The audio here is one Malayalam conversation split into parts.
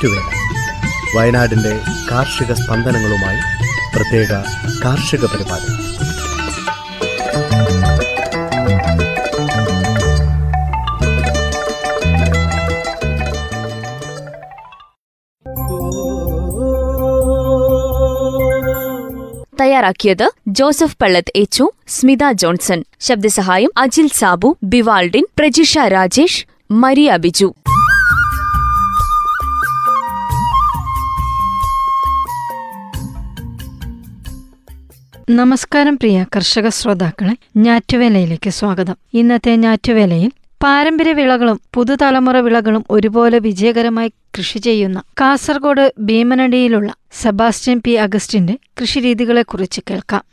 ഞാറ്റുവേല വയനാടിന്റെ കാർഷിക സ്പന്ദനങ്ങളുമായി പ്രത്യേക കാർഷിക പരിപാടി. തയ്യാറാക്കിയത് ജോസഫ് പള്ളത്ത് എച്ചു സ്മിത ജോൺസൺ. ശബ്ദസഹായം അജിൽ സാബു ബിവാൾഡിൻ പ്രജിഷ രാജേഷ് മരിയ ബിജു. നമസ്കാരം പ്രിയ കർഷക ശ്രോതാക്കളെ ഞാറ്റുവേലയിലേക്ക് സ്വാഗതം. ഇന്നത്തെ ഞാറ്റുവേലയിൽ പാരമ്പര്യ വിളകളും പുതുതലമുറ വിളകളും ഒരുപോലെ വിജയകരമായി കൃഷി ചെയ്യുന്ന കാസർഗോഡ് ഭീമനടിയിലുള്ള സെബാസ്റ്റ്യൻ പി അഗസ്റ്റിന്റെ കൃഷിരീതികളെക്കുറിച്ച് കേൾക്കാം.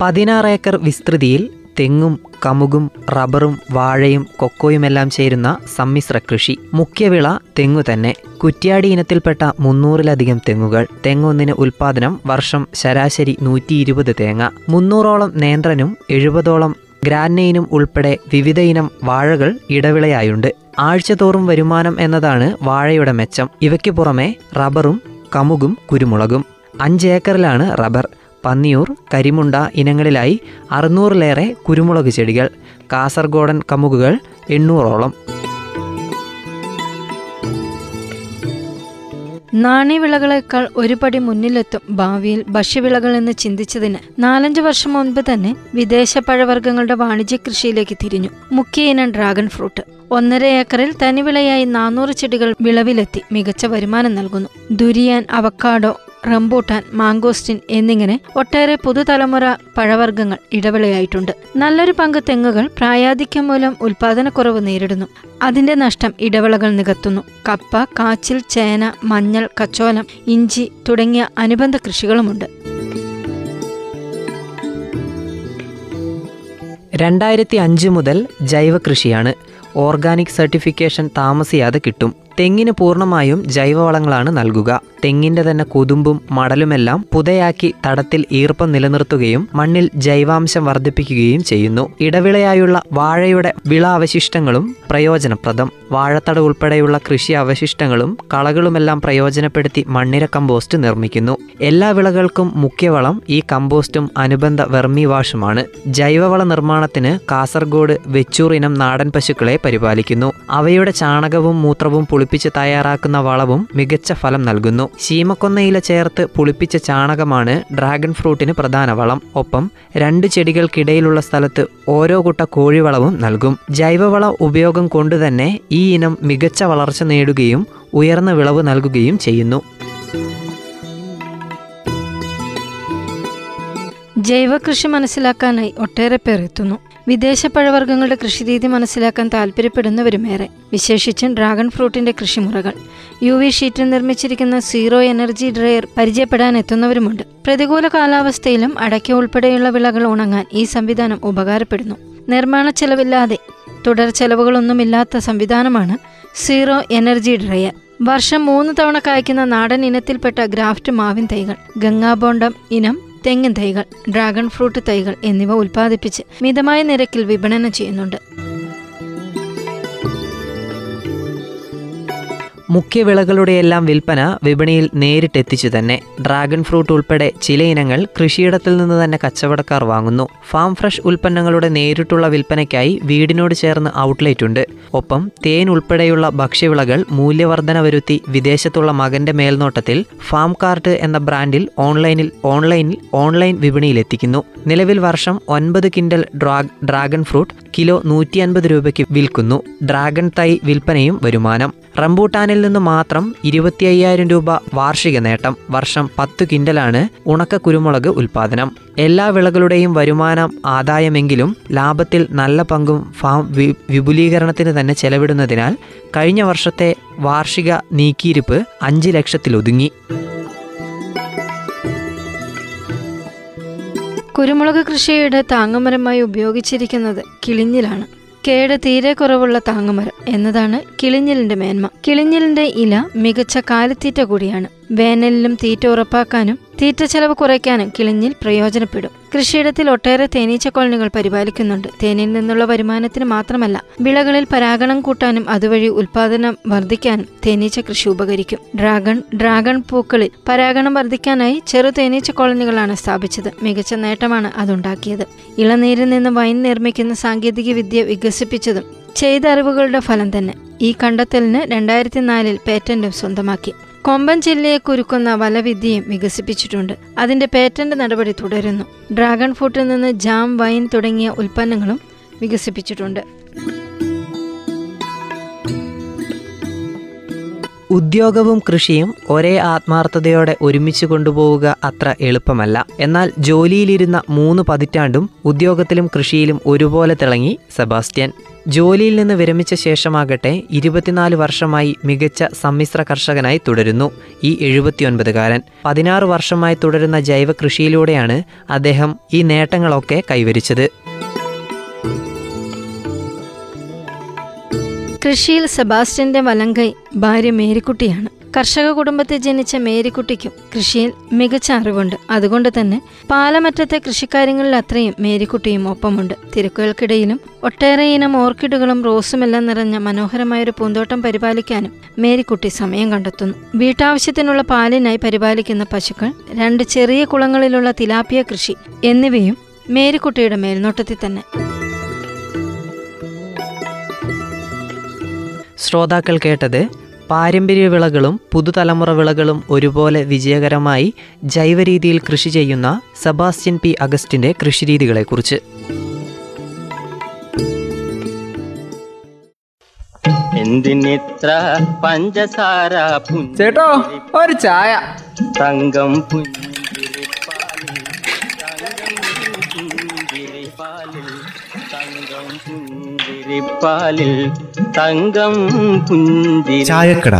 പതിനാറ് ഏക്കർ വിസ്തൃതിയിൽ തെങ്ങും കമുകും റബ്ബറും വാഴയും കൊക്കോയുമെല്ലാം ചേരുന്ന സമ്മിശ്ര കൃഷി. മുഖ്യവിള തെങ്ങു തന്നെ. കുറ്റ്യാടി ഇനത്തിൽപ്പെട്ട മുന്നൂറിലധികം തെങ്ങുകൾ. തെങ്ങൊന്നിന് ഉൽപാദനം വർഷം ശരാശരി നൂറ്റി ഇരുപത് തേങ്ങ. മുന്നൂറോളം നേന്ത്രനും എഴുപതോളം ഗ്രാനൈനും ഉൾപ്പെടെ വിവിധ ഇനം വാഴകൾ ഇടവിളയായുണ്ട്. ആഴ്ചതോറും വരുമാനം എന്നതാണ് വാഴയുടെ മെച്ചം. ഇവയ്ക്ക് പുറമെ റബ്ബറും കമുകും കുരുമുളകും. അഞ്ച് ഏക്കറിലാണ് റബ്ബർ. പന്നിയൂർ കരിമുണ്ട ഇനങ്ങളിലായി അറുന്നൂറിലേറെ കുരുമുളക് ചെടികൾ കാസർഗോഡൻ കമുകുകൾ എണ്ണൂറോളം. നാണ്യവിളകളെക്കാൾ ഒരു പടി മുന്നിലെത്തും ഭാവിയിൽ ഭക്ഷ്യവിളകൾ എന്ന് ചിന്തിച്ചതിന് നാലഞ്ചു വർഷം മുൻപ് തന്നെ വിദേശ പഴവർഗങ്ങളുടെ വാണിജ്യ കൃഷിയിലേക്ക് തിരിഞ്ഞു. മുഖ്യ ഇനം ഡ്രാഗൺ ഫ്രൂട്ട്. ഒന്നര ഏക്കറിൽ തനിവിളയായി നാനൂറ് ചെടികൾ വിളവിലെത്തി മികച്ച വരുമാനം നൽകുന്നു. ദുരിയാൻ അവക്കാഡോ റംബൂട്ടാൻ മാങ്കോസ്റ്റിൻ എന്നിങ്ങനെ ഒട്ടേറെ പുതുതലമുറ പഴവർഗങ്ങൾ ഇടവിളയായിട്ടുണ്ട്. നല്ലൊരു പങ്ക് തെങ്ങുകൾ പ്രായാധിക്യം മൂലം ഉൽപാദനക്കുറവ് നേരിടുന്നു. അതിന്റെ നഷ്ടം ഇടവിളകൾ നികത്തുന്നു. കപ്പ കാച്ചിൽ ചേന മഞ്ഞൾ കച്ചോലം ഇഞ്ചി തുടങ്ങിയ അനുബന്ധ കൃഷികളുമുണ്ട്. രണ്ടായിരത്തി അഞ്ച് മുതൽ ജൈവ കൃഷിയാണ് ഓർഗാനിക് സർട്ടിഫിക്കേഷൻ താമസിയാതെ കിട്ടും. തെങ്ങിന് പൂർണമായും ജൈവവളങ്ങളാണ് നൽകുക. തെങ്ങിന്റെ തന്നെ കൊതുമ്പും മടലുമെല്ലാം പുതയാക്കി തടത്തിൽ ഈർപ്പം നിലനിർത്തുകയും മണ്ണിൽ ജൈവാംശം വർദ്ധിപ്പിക്കുകയും ചെയ്യുന്നു. ഇടവിളയായുള്ള വാഴയുടെ വിള അവശിഷ്ടങ്ങളും പ്രയോജനപ്രദം. വാഴത്തട ഉൾപ്പെടെയുള്ള കൃഷി അവശിഷ്ടങ്ങളും കളകളുമെല്ലാം പ്രയോജനപ്പെടുത്തി മണ്ണിര കമ്പോസ്റ്റ് നിർമ്മിക്കുന്നു. എല്ലാ വിളകൾക്കും മുഖ്യവളം ഈ കമ്പോസ്റ്റും അനുബന്ധ വെർമി വാഷുമാണ് ജൈവവള നിർമ്മാണത്തിന് കാസർഗോഡ് വെച്ചൂർ ഇനം നാടൻ പശുക്കളെ പരിപാലിക്കുന്നു. അവയുടെ ചാണകവും മൂത്രവും പുളിപ്പിച്ച് തയ്യാറാക്കുന്ന വളവും മികച്ച ഫലം നൽകുന്നു. ശീമക്കൊന്നയില ചേർത്ത് പുളിപ്പിച്ച ചാണകമാണ് ഡ്രാഗൺ ഫ്രൂട്ടിന് പ്രധാന വളം. ഒപ്പം രണ്ട് ചെടികൾക്കിടയിലുള്ള സ്ഥലത്ത് ഓരോ കുട്ട കോഴിവളവും നൽകും. ജൈവവള ഉപയോഗം കൊണ്ടുതന്നെ ഈ ഇനം മികച്ച വളർച്ച നേടുകയും ഉയർന്ന വിളവ് നൽകുകയും ചെയ്യുന്നു. ജൈവകൃഷി മനസ്സിലാക്കാനായി ഒട്ടേറെ പേർ എത്തുന്നു. വിദേശ പഴവർഗങ്ങളുടെ കൃഷിരീതി മനസ്സിലാക്കാൻ താല്പര്യപ്പെടുന്നവരുമേറെ. വിശേഷിച്ചും ഡ്രാഗൺ ഫ്രൂട്ടിന്റെ കൃഷിമുറകൾ. യു വി ഷീറ്റിൽ നിർമ്മിച്ചിരിക്കുന്ന സീറോ എനർജി ഡ്രയർ പരിചയപ്പെടാൻ എത്തുന്നവരുമുണ്ട് പ്രതികൂല കാലാവസ്ഥയിലും അടയ്ക്ക ഉൾപ്പെടെയുള്ള വിളകൾ ഉണങ്ങാൻ ഈ സംവിധാനം ഉപകാരപ്പെടുന്നു. നിർമ്മാണ ചെലവില്ലാതെ തുടർ ചെലവുകളൊന്നുമില്ലാത്ത സംവിധാനമാണ് സീറോ എനർജി ഡ്രയർ. വർഷം മൂന്ന് തവണ കായ്ക്കുന്ന നാടൻ ഇനത്തിൽപ്പെട്ട ഗ്രാഫ്റ്റ് മാവിൻ തൈകൾ ഗംഗാബോണ്ടം ഇനം തെങ്ങിൻ തൈകൾ ഡ്രാഗൺ ഫ്രൂട്ട് തൈകൾ എന്നിവ ഉൽപ്പാദിപ്പിച്ച് മിതമായ നിരക്കിൽ വിപണനം ചെയ്യുന്നുണ്ട്. മുഖ്യവിളകളുടെയെല്ലാം വിൽപ്പന വിപണിയിൽ നേരിട്ടെത്തിച്ചു തന്നെ. ഡ്രാഗൺ ഫ്രൂട്ട് ഉൾപ്പെടെ ചില ഇനങ്ങൾ കൃഷിയിടത്തിൽ നിന്ന് തന്നെ കച്ചവടക്കാർ വാങ്ങുന്നു. ഫാം ഫ്രഷ് ഉൽപ്പന്നങ്ങളുടെ നേരിട്ടുള്ള വിൽപ്പനയ്ക്കായി വീടിനോട് ചേർന്ന് ഔട്ട്ലെറ്റ് ഉണ്ട്. ഒപ്പം തേൻ ഉൾപ്പെടെയുള്ള ഭക്ഷ്യവിളകൾ മൂല്യവർധന വരുത്തി വിദേശത്തുള്ള മകന്റെ മേൽനോട്ടത്തിൽ ഫാം കാർട്ട് എന്ന ബ്രാൻഡിൽ ഓൺലൈനിൽ ഓൺലൈനിൽ ഓൺലൈൻ വിപണിയിലെത്തിക്കുന്നു. നിലവിൽ വർഷം ഒൻപത് കിൻഡൽ ഡ്രാഗൺ ഫ്രൂട്ട് കിലോ നൂറ്റി അൻപത് രൂപയ്ക്ക് വിൽക്കുന്നു. ഡ്രാഗൺ തൈ വിൽപ്പനയും വരുമാനം. റംബൂട്ടാനിൽ നിന്ന് മാത്രം ഇരുപത്തി അയ്യായിരം രൂപ വാർഷിക നേട്ടം. വർഷം പത്ത് കിൻഡലാണ് ഉണക്ക കുരുമുളക് ഉൽപ്പാദനം എല്ലാ വിളകളുടെയും വരുമാനം ആദായമെങ്കിലും ലാഭത്തിൽ നല്ല പങ്കും ഫാം വിപുലീകരണത്തിന് തന്നെ ചെലവിടുന്നതിനാൽ കഴിഞ്ഞ വർഷത്തെ വാർഷിക നീക്കിയിരിപ്പ് അഞ്ച് ലക്ഷത്തിലൊതുങ്ങി. കുരുമുളക് കൃഷിയുടെ താങ്ങുമരമായി ഉപയോഗിച്ചിരിക്കുന്നത് കിളിഞ്ഞിലാണ്. കേട് തീരെ കുറവുള്ള താങ്ങുമരം എന്നതാണ് കിളിഞ്ഞിലിന്റെ മേന്മ. കിളിഞ്ഞിലിന്റെ ഇല മികച്ച കാലിത്തീറ്റ കൂടിയാണ്. വേനലിലും തീറ്റ ഉറപ്പാക്കാനും തീറ്റ ചെലവ് കുറയ്ക്കാനും കിളിഞ്ഞിൽ പ്രയോജനപ്പെടും. കൃഷിയിടത്തിൽ ഒട്ടേറെ തേനീച്ച കോളനികൾ പരിപാലിക്കുന്നുണ്ട്. തേനിൽ നിന്നുള്ള വരുമാനത്തിന് മാത്രമല്ല വിളകളിൽ പരാഗണം കൂട്ടാനും അതുവഴി ഉൽപാദനം വർദ്ധിക്കാനും തേനീച്ച കൃഷി ഉപകരിക്കും. ഡ്രാഗൺ ഡ്രാഗൺ പൂക്കളിൽ പരാഗണം വർദ്ധിക്കാനായി ചെറു തേനീച്ച കോളനികളാണ് സ്ഥാപിച്ചത്. മികച്ച നേട്ടമാണ് അതുണ്ടാക്കിയത്. ഇളനീരിൽ നിന്ന് വൈൻ നിർമ്മിക്കുന്ന സാങ്കേതിക വിദ്യ വികസിപ്പിച്ചതും ചെയ്ത അറിവുകളുടെ ഫലം തന്നെ. ഈ കണ്ടെത്തലിന് രണ്ടായിരത്തി നാലിൽ പേറ്റന്റും സ്വന്തമാക്കി. കൊമ്പൻ ജില്ലയെ കുരുക്കുന്ന വലവിദ്യയും വികസിപ്പിച്ചിട്ടുണ്ട്. അതിന്റെ പേറ്റന്റ് നടപടി തുടരുന്നു. ഡ്രാഗൺ ഫ്രൂട്ടിൽ നിന്ന് ജാം വൈൻ തുടങ്ങിയ ഉൽപ്പന്നങ്ങളും വികസിപ്പിച്ചിട്ടുണ്ട്. ഉദ്യോഗവും കൃഷിയും ഒരേ ആത്മാർത്ഥതയോടെ ഒരുമിച്ച് കൊണ്ടുപോവുക അത്ര എളുപ്പമല്ല. എന്നാൽ ജോലിയിലിരുന്ന മൂന്ന് പതിറ്റാണ്ടും ഉദ്യോഗത്തിലും കൃഷിയിലും ഒരുപോലെ തിളങ്ങി സെബാസ്റ്റ്യൻ. ജോലിയിൽ നിന്ന് വിരമിച്ച ശേഷമാകട്ടെ ഇരുപത്തിനാല് വർഷമായി മികച്ച സമ്മിശ്ര കർഷകനായി തുടരുന്നു ഈ എഴുപത്തിയൊൻപതുകാരൻ. പതിനാറ് വർഷമായി തുടരുന്ന ജൈവ കൃഷിയിലൂടെയാണ് അദ്ദേഹം ഈ നേട്ടങ്ങളൊക്കെ കൈവരിച്ചത്. കൃഷിയിൽ സെബാസ്റ്റ്യന്റെ വലങ്കൈ ഭാര്യ മേരിക്കുട്ടിയാണ്. കർഷക കുടുംബത്തിൽ ജനിച്ച മേരിക്കുട്ടിക്കും കൃഷിയിൽ മികച്ച അറിവുണ്ട്. അതുകൊണ്ട് തന്നെ പാലമറ്റത്തെ കൃഷിക്കാര്യങ്ങളിൽ അത്രയും മേരിക്കുട്ടിയും ഒപ്പമുണ്ട്. തിരക്കുകൾക്കിടയിലും ഒട്ടേറെ ഇനം ഓർക്കിഡുകളും റോസുമെല്ലാം നിറഞ്ഞ മനോഹരമായൊരു പൂന്തോട്ടം പരിപാലിക്കാനും മേരിക്കുട്ടി സമയം കണ്ടെത്തുന്നു. വീട്ടാവശ്യത്തിനുള്ള പാലിനായി പരിപാലിക്കുന്ന പശുക്കൾ രണ്ട് ചെറിയ കുളങ്ങളിലുള്ള തിലാപ്പിയ കൃഷി എന്നിവയും മേരിക്കുട്ടിയുടെ മേൽനോട്ടത്തിൽ തന്നെ. ശ്രോതാക്കൾ കേട്ടത് പാരമ്പര്യ വിളകളും പുതുതലമുറ വിളകളും ഒരുപോലെ വിജയകരമായി ജൈവരീതിയിൽ കൃഷി ചെയ്യുന്ന സെബാസ്റ്റ്യൻ പി അഗസ്റ്റിന്റെ കൃഷിരീതികളെക്കുറിച്ച്. എന്തിനിത്ര പഞ്ചസാര പുഞ്ചിരിപ്പാലിൽ ചേട്ടോ ഒരു ചായ. തങ്കം പുഞ്ചിരിപ്പാലിൽ തങ്കം പുഞ്ചിരിപ്പാലിൽ തങ്കം പുഞ്ചിരിപ്പാലിൽ തങ്കം ചായക്കട.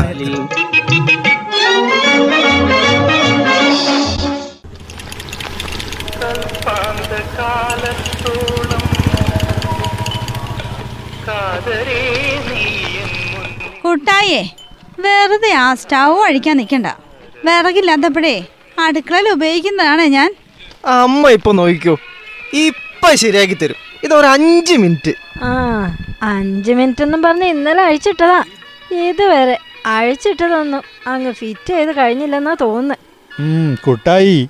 കൂട്ടായേ വെറുതെ ആ സ്റ്റവ് അഴിക്കാൻ നിൽക്കണ്ട വിറകില്ലാത്തപ്പോഴേ അടുക്കളയിൽ ഉപയോഗിക്കുന്നതാണ് ഞാൻ. അമ്മ ഇപ്പൊ നോക്കിക്കോ. ഇപ്പൊ ശരിയാക്കി തരും. ഇതൊരു അഞ്ച് മിനിറ്റ്. ആ അഞ്ച് മിനിറ്റ് ഒന്നും പറഞ്ഞ് ഇന്നലെ അഴിച്ചിട്ടതാ. ഇതുവരെ അഴിച്ചിട്ടതൊന്നും അങ്ങ് ഫിറ്റ് ചെയ്ത് കഴിഞ്ഞില്ലെന്നാ തോന്നുന്നത് ഉം, കുട്ടായി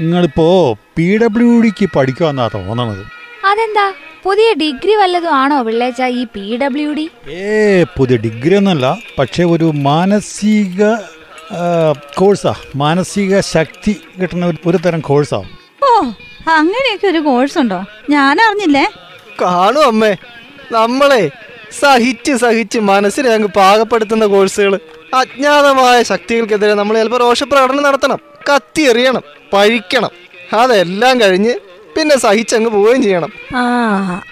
നിങ്ങളിപ്പോ പി ഡബ്ല്യു ഡിക്ക് പഠിക്കുമെന്നാ തോന്നണത്. അതെന്താ? പുതിയ ഡിഗ്രി വല്ലതും ആണോ പിള്ളേച്ച ഈ പി ഡബ്ല്യു ഡി? ഏ പുതിയ ഡിഗ്രി ഒന്നല്ല പക്ഷെ ഒരു മാനസിക കോഴ്സാ. മാനസിക ശക്തി കിട്ടുന്ന ഒരു- ഒരു തരം കോഴ്സാ. ഓ അങ്ങനെയൊക്കെ ഒരു കോഴ്സ് ഉണ്ടോ ഞാൻ അറിഞ്ഞില്ലേ കാണും അമ്മേ. നമ്മളെ സഹിച്ച് സഹിച്ച് മനസ്സിനെ അങ്ങ് പാകപ്പെടുത്തുന്ന കോഴ്സുകൾ അജ്ഞാതമായ ശക്തികൾക്കെതിരെ നമ്മൾ ചിലപ്പോൾ രോഷപ്രകടനം നടത്തണം കത്തി എറിയണം പഴിക്കണം. അതെല്ലാം കഴിഞ്ഞ് പിന്നെ സഹിച്ചങ്ങ് പോവുകയും ചെയ്യണം. ആ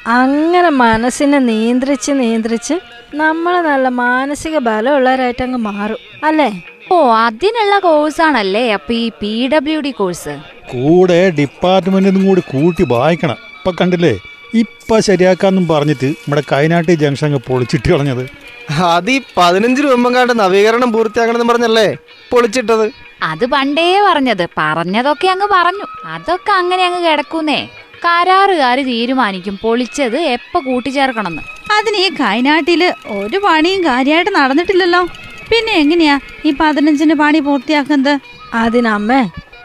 അങ്ങനെ മനസ്സിനെ നിയന്ത്രിച്ച് നിയന്ത്രിച്ച് നമ്മൾ നല്ല മാനസിക ബലമുള്ളവരായിട്ട് അങ്ങ് മാറും അല്ലേ? ഓ അതിനുള്ള കോഴ്സാണല്ലേ? അപ്പൊ ഈ പി ഡബ്ല്യു ഡി കോഴ്സ്? കൂടെ ഡിപ്പാർട്ട്മെന്റിനും കൂടി കൂട്ടി വായിക്കണം. ഇപ്പൊ കണ്ടില്ലേ? ഇപ്പൊ ശരിയാക്കാന്നും പറഞ്ഞിട്ട് നമ്മുടെ കൈനാട്ടി ജംഗ്ഷൻ അങ്ങ് പൊളിച്ചിട്ട് കളഞ്ഞത്. അത് ഈ പതിനഞ്ച് രൂപങ്ങാണ്ട് നവീകരണം പൂർത്തിയാക്കണമെന്ന് പറഞ്ഞല്ലേ? പൊളിച്ചിട്ടത്. അത് പണ്ടേ പറഞ്ഞത്. പറഞ്ഞതൊക്കെ അങ്ങ് പറഞ്ഞു. അതൊക്കെ അങ്ങനെ അങ്ങ് കിടക്കുന്നേ. കരാറുകാര് തീരുമാനിക്കും പൊളിച്ചത് എപ്പ കൂട്ടിച്ചേർക്കണമെന്ന്. അതിന് ഈ കൈനാട്ടിൽ ഒരു പണിയും കാര്യമായിട്ട് നടന്നിട്ടില്ലല്ലോ. പിന്നെ എങ്ങനെയാ ഈ പതിനഞ്ചിന് പണി പൂർത്തിയാക്കുന്നത്? അതിനമ്മേ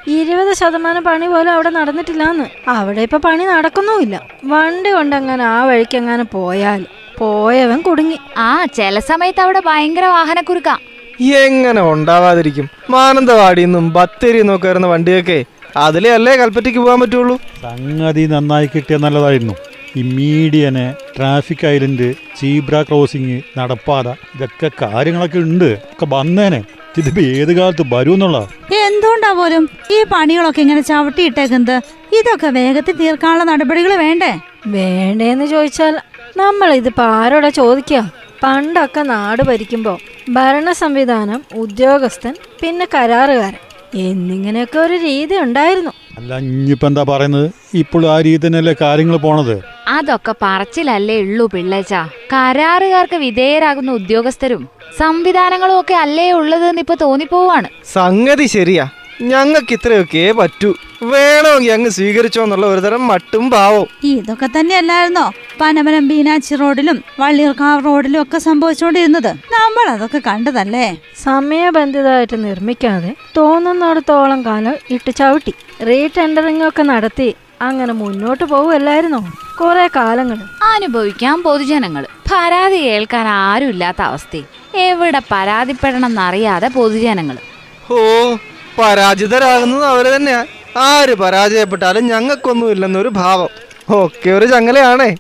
ഇരുപത് ശതമാനം പണി പോലും അവിടെ നടന്നിട്ടില്ലാന്ന്. അവിടെ ഇപ്പൊ പണി നടക്കുന്നുമില്ല. വണ്ടി കൊണ്ടങ്ങനെ ആ വഴിക്ക് അങ്ങനെ പോയാൽ പോയവൻ കുടുങ്ങി. ആ ചില സമയത്ത് അവിടെ ഭയങ്കര വാഹനക്കുരുക്കാ എങ്ങനെ ഉണ്ടാവാതിരിക്കും? മാനന്തവാടിന്നും ബത്തേരി നോക്കി വരുന്ന വണ്ടിയൊക്കെ അതിലേ അല്ലേ കൽപ്പറ്റയ്ക്ക് പോകാൻ പറ്റുള്ളൂ? സംഗതി നന്നായി കിട്ടിയ നല്ലതായിരുന്നു. ഇമ്മീഡിയനെ median traffic island zebra crossing നടപ്പാത ഇതൊക്കെ കാര്യങ്ങളൊക്കെ ഉണ്ട്. ഒക്കെ വന്നേനെ. ഇതിപ്പോ ഏത് കാലത്ത് വരുമെന്നുള്ള എന്തുകൊണ്ടാ പോലും ഈ പണികളൊക്കെ ഇങ്ങനെ ചവിട്ടിയിട്ടേക്കുന്നത്? ഇതൊക്കെ വേഗത്തിൽ തീർക്കാനുള്ള നടപടികൾ വേണ്ടേ? വേണ്ടേന്ന് ചോദിച്ചാൽ നമ്മൾ ഇതിപ്പോ ആരോടാ ചോദിക്കുക പണ്ടൊക്കെ നാട് ഭരിക്കുമ്പോൾ ഭരണ സംവിധാനം ഉദ്യോഗസ്ഥൻ പിന്നെ കരാറുകാരൻ. എന്നിങ്ങനെയൊക്കെ ഒരു രീതി ഉണ്ടായിരുന്നു. അല്ല ഇനിയിപ്പോ എന്താ പറയുന്നത്? ഇപ്പോഴും ആ രീതി തന്നെയല്ലേ കാര്യങ്ങൾ പോണത്? അതൊക്കെ പറച്ചിലല്ലേ ഉള്ളൂ പിള്ളേച്ച. കരാറുകാർക്ക് വിധേയരാകുന്ന ഉദ്യോഗസ്ഥരും സംവിധാനങ്ങളും ഒക്കെ അല്ലേ ഉള്ളത് ഇപ്പൊ തോന്നിപ്പോവാണ്. സംഗതി ശരിയാ. ഞങ്ങൾക്ക് ഇത്രയൊക്കെ പറ്റൂ. വേണമെങ്കിൽ അങ്ങ് സ്വീകരിച്ചോ എന്നുള്ള ഒരുതരം മട്ടും പാവോ. ഇതൊക്കെ തന്നെയല്ലായിരുന്നോ? പനമരം ബീനാച്ചി റോഡിലും വള്ളിയൂർക്കാവ് റോഡിലും ഒക്കെ സംഭവിച്ചുകൊണ്ടിരുന്നത്. നമ്മൾ അതൊക്കെ കണ്ടതല്ലേ? സമയബന്ധിതമായിട്ട് നിർമ്മിക്കാതെ തോന്നുന്നിടത്തോളം കാലം ഇട്ട് ചവിട്ടി റീടെൻഡറിംഗ് ഒക്കെ നടത്തി അങ്ങനെ മുന്നോട്ട് പോവുമല്ലായിരുന്നോ കുറെ കാലങ്ങൾ അനുഭവിക്കാൻ പൊതുജനങ്ങൾ പരാതി കേൾക്കാൻ ആരുമില്ലാത്ത അവസ്ഥ എവിടെ പരാതിപ്പെടണം എന്നറിയാതെ പൊതുജനങ്ങൾ ഓ പരാജിതരാകുന്നത് അവർ തന്നെയാ. ആര് പരാജയപ്പെട്ടാലും ഞങ്ങൾക്കൊന്നും ഇല്ലെന്നൊരു ഭാവം. ഒക്കെ ഒരു ചങ്ങലയാണേ.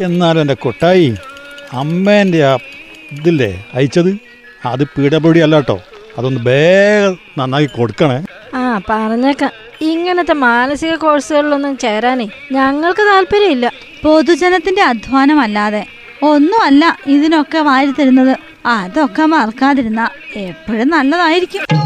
എന്നാലും എന്റെ കൊട്ടായി അമ്മേന്റെ ആ ഇതില്ലേ അയച്ചത്? അത് പീഡപൊടി അല്ലാട്ടോ അല്ല കേട്ടോ. അതൊന്ന് വേഗം നന്നാക്കി കൊടുക്കണേ. ആ പറഞ്ഞേക്കാം. ഇങ്ങനത്തെ മാനസിക കോഴ്സുകളിലൊന്നും ചേരാനേ ഞങ്ങൾക്ക് താല്പര്യമില്ല. പൊതുജനത്തിന്റെ അധ്വാനമല്ലാതെ ഒന്നുമല്ല ഇതിനൊക്കെ വാരി തരുന്നത് അതൊക്കെ മറക്കാതിരുന്ന എപ്പോഴും നല്ലതായിരിക്കും.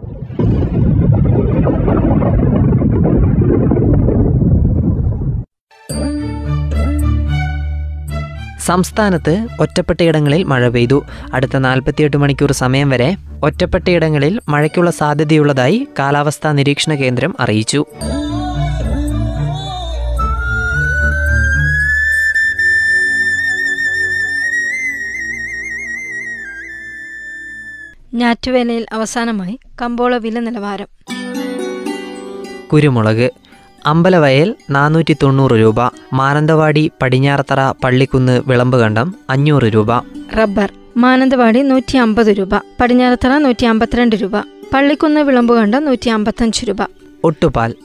സംസ്ഥാനത്ത് ഒറ്റപ്പെട്ടയിടങ്ങളിൽ മഴ പെയ്തു. അടുത്ത നാൽപ്പത്തിയെട്ട് മണിക്കൂർ സമയം വരെ ഒറ്റപ്പെട്ടയിടങ്ങളിൽ മഴയ്ക്കുള്ള സാധ്യതയുള്ളതായി കാലാവസ്ഥാ നിരീക്ഷണ കേന്ദ്രം അറിയിച്ചു. ഞാറ്റുവേലയിൽ അവസാനമായി കമ്പോള വില നിലവാരം. കുരുമുളക് അമ്പലവയൽ നാനൂറ്റി തൊണ്ണൂറ് രൂപ മാനന്തവാടി പടിഞ്ഞാറത്തറ പള്ളിക്കുന്ന് വിളമ്പുകണ്ടം അഞ്ഞൂറ് രൂപ. റബ്ബർ മാനന്തവാടി നൂറ്റി അമ്പത് രൂപ പടിഞ്ഞാറത്തറ നൂറ്റി അമ്പത്തിരണ്ട് രൂപ പള്ളിക്കുന്ന് വിളമ്പുകണ്ടം നൂറ്റി അമ്പത്തഞ്ച് രൂപ. ഒട്ടുപാൽ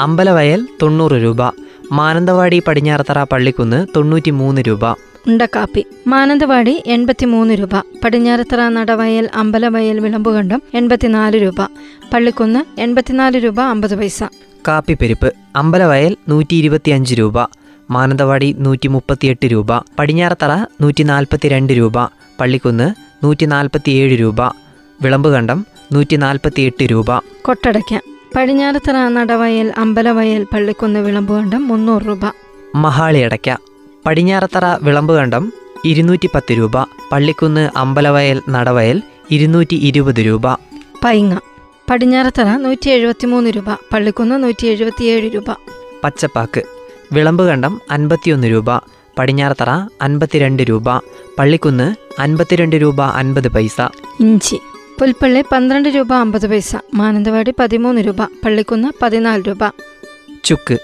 അമ്പലവയൽ തൊണ്ണൂറ് രൂപ മാനന്തവാടി പടിഞ്ഞാറത്തറ പള്ളിക്കുന്ന് തൊണ്ണൂറ്റി മൂന്ന് രൂപ. ഉണ്ടക്കാപ്പി മാനന്തവാടി എൺപത്തിമൂന്ന് രൂപ പടിഞ്ഞാറത്തറ നടവയൽ അമ്പലവയൽ വിളമ്പുകണ്ടം എൺപത്തിനാല് രൂപ പള്ളിക്കുന്ന് എൺപത്തിനാല് രൂപ അമ്പത് പൈസ. കാപ്പിപ്പെരുപ്പ് അമ്പലവയൽ നൂറ്റി ഇരുപത്തിയഞ്ച് രൂപ മാനന്തവാടി നൂറ്റി മുപ്പത്തിയെട്ട് രൂപ പടിഞ്ഞാറത്തറ നൂറ്റി നാൽപ്പത്തി രണ്ട് രൂപ പള്ളിക്കുന്ന് നൂറ്റി നാൽപ്പത്തിയേഴ് രൂപ വിളമ്പുകണ്ടം നൂറ്റി നാൽപ്പത്തിയെട്ട് രൂപ. കൊട്ടടയ്ക്ക പടിഞ്ഞാറത്തറ നടവയൽ അമ്പലവയൽ പള്ളിക്കുന്ന് വിളമ്പുകണ്ടം മുന്നൂറ് രൂപ. മഹാളിയടയ്ക്ക പടിഞ്ഞാറത്തറ വിളമ്പുകണ്ടം ഇരുന്നൂറ്റി പത്ത് രൂപ പള്ളിക്കുന്ന് അമ്പലവയൽ നടവയൽ ഇരുന്നൂറ്റി ഇരുപത് രൂപ. പൈങ്ങ. പടിഞ്ഞാറത്തറ നൂറ്റി എഴുപത്തിമൂന്ന് രൂപ പള്ളിക്കുന്ന് നൂറ്റി എഴുപത്തിയേഴ് രൂപ. പച്ചപ്പാക്ക് വിളമ്പ് കണ്ടം അൻപത്തിയൊന്ന് രൂപ പടിഞ്ഞാറത്തറ അൻപത്തിരണ്ട് രൂപ പള്ളിക്കുന്ന് അൻപത്തിരണ്ട് രൂപ അൻപത് പൈസ. ഇഞ്ചി പുൽപ്പള്ളി പന്ത്രണ്ട് രൂപ അമ്പത് പൈസ മാനന്തവാടി പതിമൂന്ന് രൂപ പള്ളിക്കുന്ന് പതിനാല് രൂപ. ചുക്ക്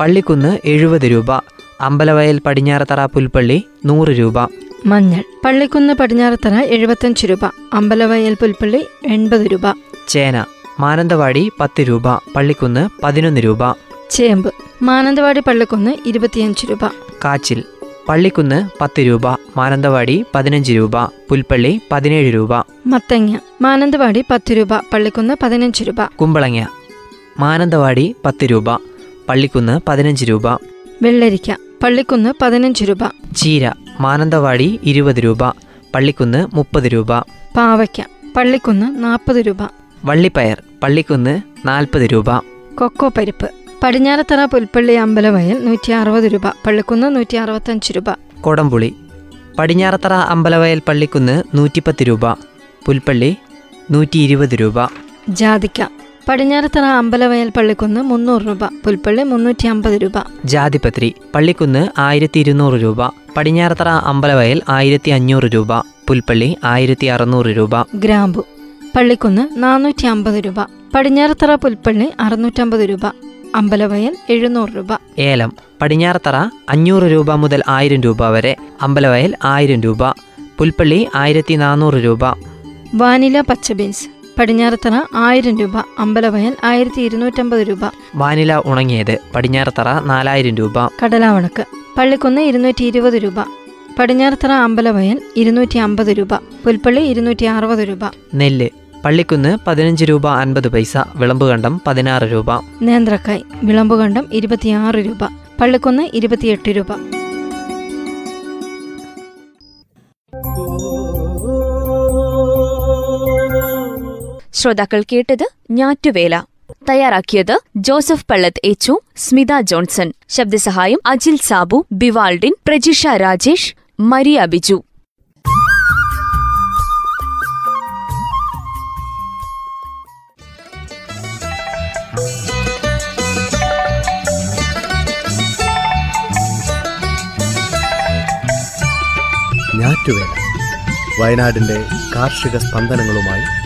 പള്ളിക്കുന്ന് എഴുപത് രൂപ അമ്പലവയൽ പടിഞ്ഞാറത്തറ പുൽപ്പള്ളി നൂറ് രൂപ. മഞ്ഞൾ. പള്ളിക്കുന്ന് പടിഞ്ഞാറത്തറ എഴുപത്തഞ്ച് രൂപ. അമ്പലവയൽ പുൽപ്പള്ളി എൺപത് രൂപ. ചേന മാനന്തവാടി പത്ത് രൂപ. പള്ളിക്കുന്ന് പതിനൊന്ന് രൂപ. ചേമ്പ്. മാനന്തവാടി പള്ളിക്കുന്ന് ഇരുപത്തിയഞ്ച് രൂപ. കാച്ചിൽ. പള്ളിക്കുന്ന് പത്ത് രൂപ. മാനന്തവാടി പതിനഞ്ച് രൂപ. പുൽപ്പള്ളി പതിനേഴ് രൂപ. മത്തങ്ങ. മാനന്തവാടി പത്ത് രൂപ. പള്ളിക്കുന്ന് പതിനഞ്ച് രൂപ. കുമ്പളങ്ങ. മാനന്തവാടി പത്ത് രൂപ. പള്ളിക്കുന്ന് പതിനഞ്ച് രൂപ. വെള്ളരിക്ക. പള്ളിക്കുന്ന് പതിനഞ്ച് രൂപ. ചീര. മാനന്തവാടി ഇരുപത് രൂപ പള്ളിക്കുന്ന് മുപ്പത് രൂപ. പാവയ്ക്ക പള്ളിക്കുന്ന് നാൽപ്പത് രൂപ. വള്ളിപ്പയർ പള്ളിക്കുന്ന് നാൽപ്പത് രൂപ. കൊക്കോ പരിപ്പ് പടിഞ്ഞാറത്തറ പുൽപ്പള്ളി അമ്പലവയൽ നൂറ്റി അറുപത് രൂപ പള്ളിക്കുന്ന് നൂറ്റി അറുപത്തഞ്ച് രൂപ. കൊടംപുളി പടിഞ്ഞാറത്തറ അമ്പലവയൽ പള്ളിക്കുന്ന് നൂറ്റിപ്പത്ത് രൂപ പുൽപ്പള്ളി നൂറ്റി ഇരുപത് രൂപ. ജാതിക്ക പടിഞ്ഞാറത്തറ അമ്പലവയൽ പള്ളിക്കുന്ന് മുന്നൂറ് രൂപ പുൽപ്പള്ളി മുന്നൂറ്റി അമ്പത് രൂപ. ജാതിപത്രി പള്ളിക്കുന്ന് ആയിരത്തി ഇരുന്നൂറ് രൂപ പടിഞ്ഞാറത്തറ അമ്പലവയൽ ആയിരത്തി അഞ്ഞൂറ് രൂപ പുൽപ്പള്ളി ആയിരത്തി അറുന്നൂറ് രൂപ. ഗ്രാമ്പു പള്ളിക്കുന്ന് നാനൂറ്റി അമ്പത് രൂപ പടിഞ്ഞാറത്തറ പുൽപ്പള്ളി അറുന്നൂറ്റമ്പത് രൂപ അമ്പലവയൽ എഴുന്നൂറ് രൂപ. ഏലം പടിഞ്ഞാറത്തറ അഞ്ഞൂറ് രൂപ മുതൽ ആയിരം രൂപ വരെ അമ്പലവയൽ ആയിരം രൂപ പുൽപ്പള്ളി ആയിരത്തി നാനൂറ് രൂപ. വാനില പച്ച ബീൻസ് പടിഞ്ഞാറത്തറ ആയിരം രൂപ അമ്പലവയൽ ആയിരത്തി ഇരുന്നൂറ്റമ്പത് രൂപ. വാനില ഉണങ്ങിയത് പടിഞ്ഞാറത്തറ നാലായിരം രൂപ. കടലാവണക്ക് പള്ളിക്കുന്ന് ഇരുന്നൂറ്റി ഇരുപത് രൂപ. പടിഞ്ഞാറത്തറ അമ്പലവയൽ ഇരുന്നൂറ്റി അമ്പത് രൂപ. പുൽപ്പള്ളി ഇരുന്നൂറ്റി അറുപത് രൂപ. നെല്ല് പള്ളിക്കുന്ന് പതിനഞ്ച് രൂപ അൻപത് പൈസ വിളമ്പുകണ്ടം പതിനാറ് രൂപ. നേന്ത്രക്കായ് വിളമ്പുകണ്ടം ഇരുപത്തിയാറ് രൂപ. പള്ളിക്കുന്ന് ഇരുപത്തിയെട്ട് രൂപ. ശ്രോതാക്കൾ കേട്ടത് ഞാറ്റുവേല. തയ്യാറാക്കിയത് ജോസഫ് പള്ളത്ത് എച്ചു സ്മിത ജോൺസൺ. ശബ്ദസഹായം അജിൽ സാബു ബിവാൾഡിൻ പ്രജിഷ രാജേഷ് മരിയ ബിജു. വയനാടിന്റെ കാർഷിക സ്പന്ദനങ്ങളുമായി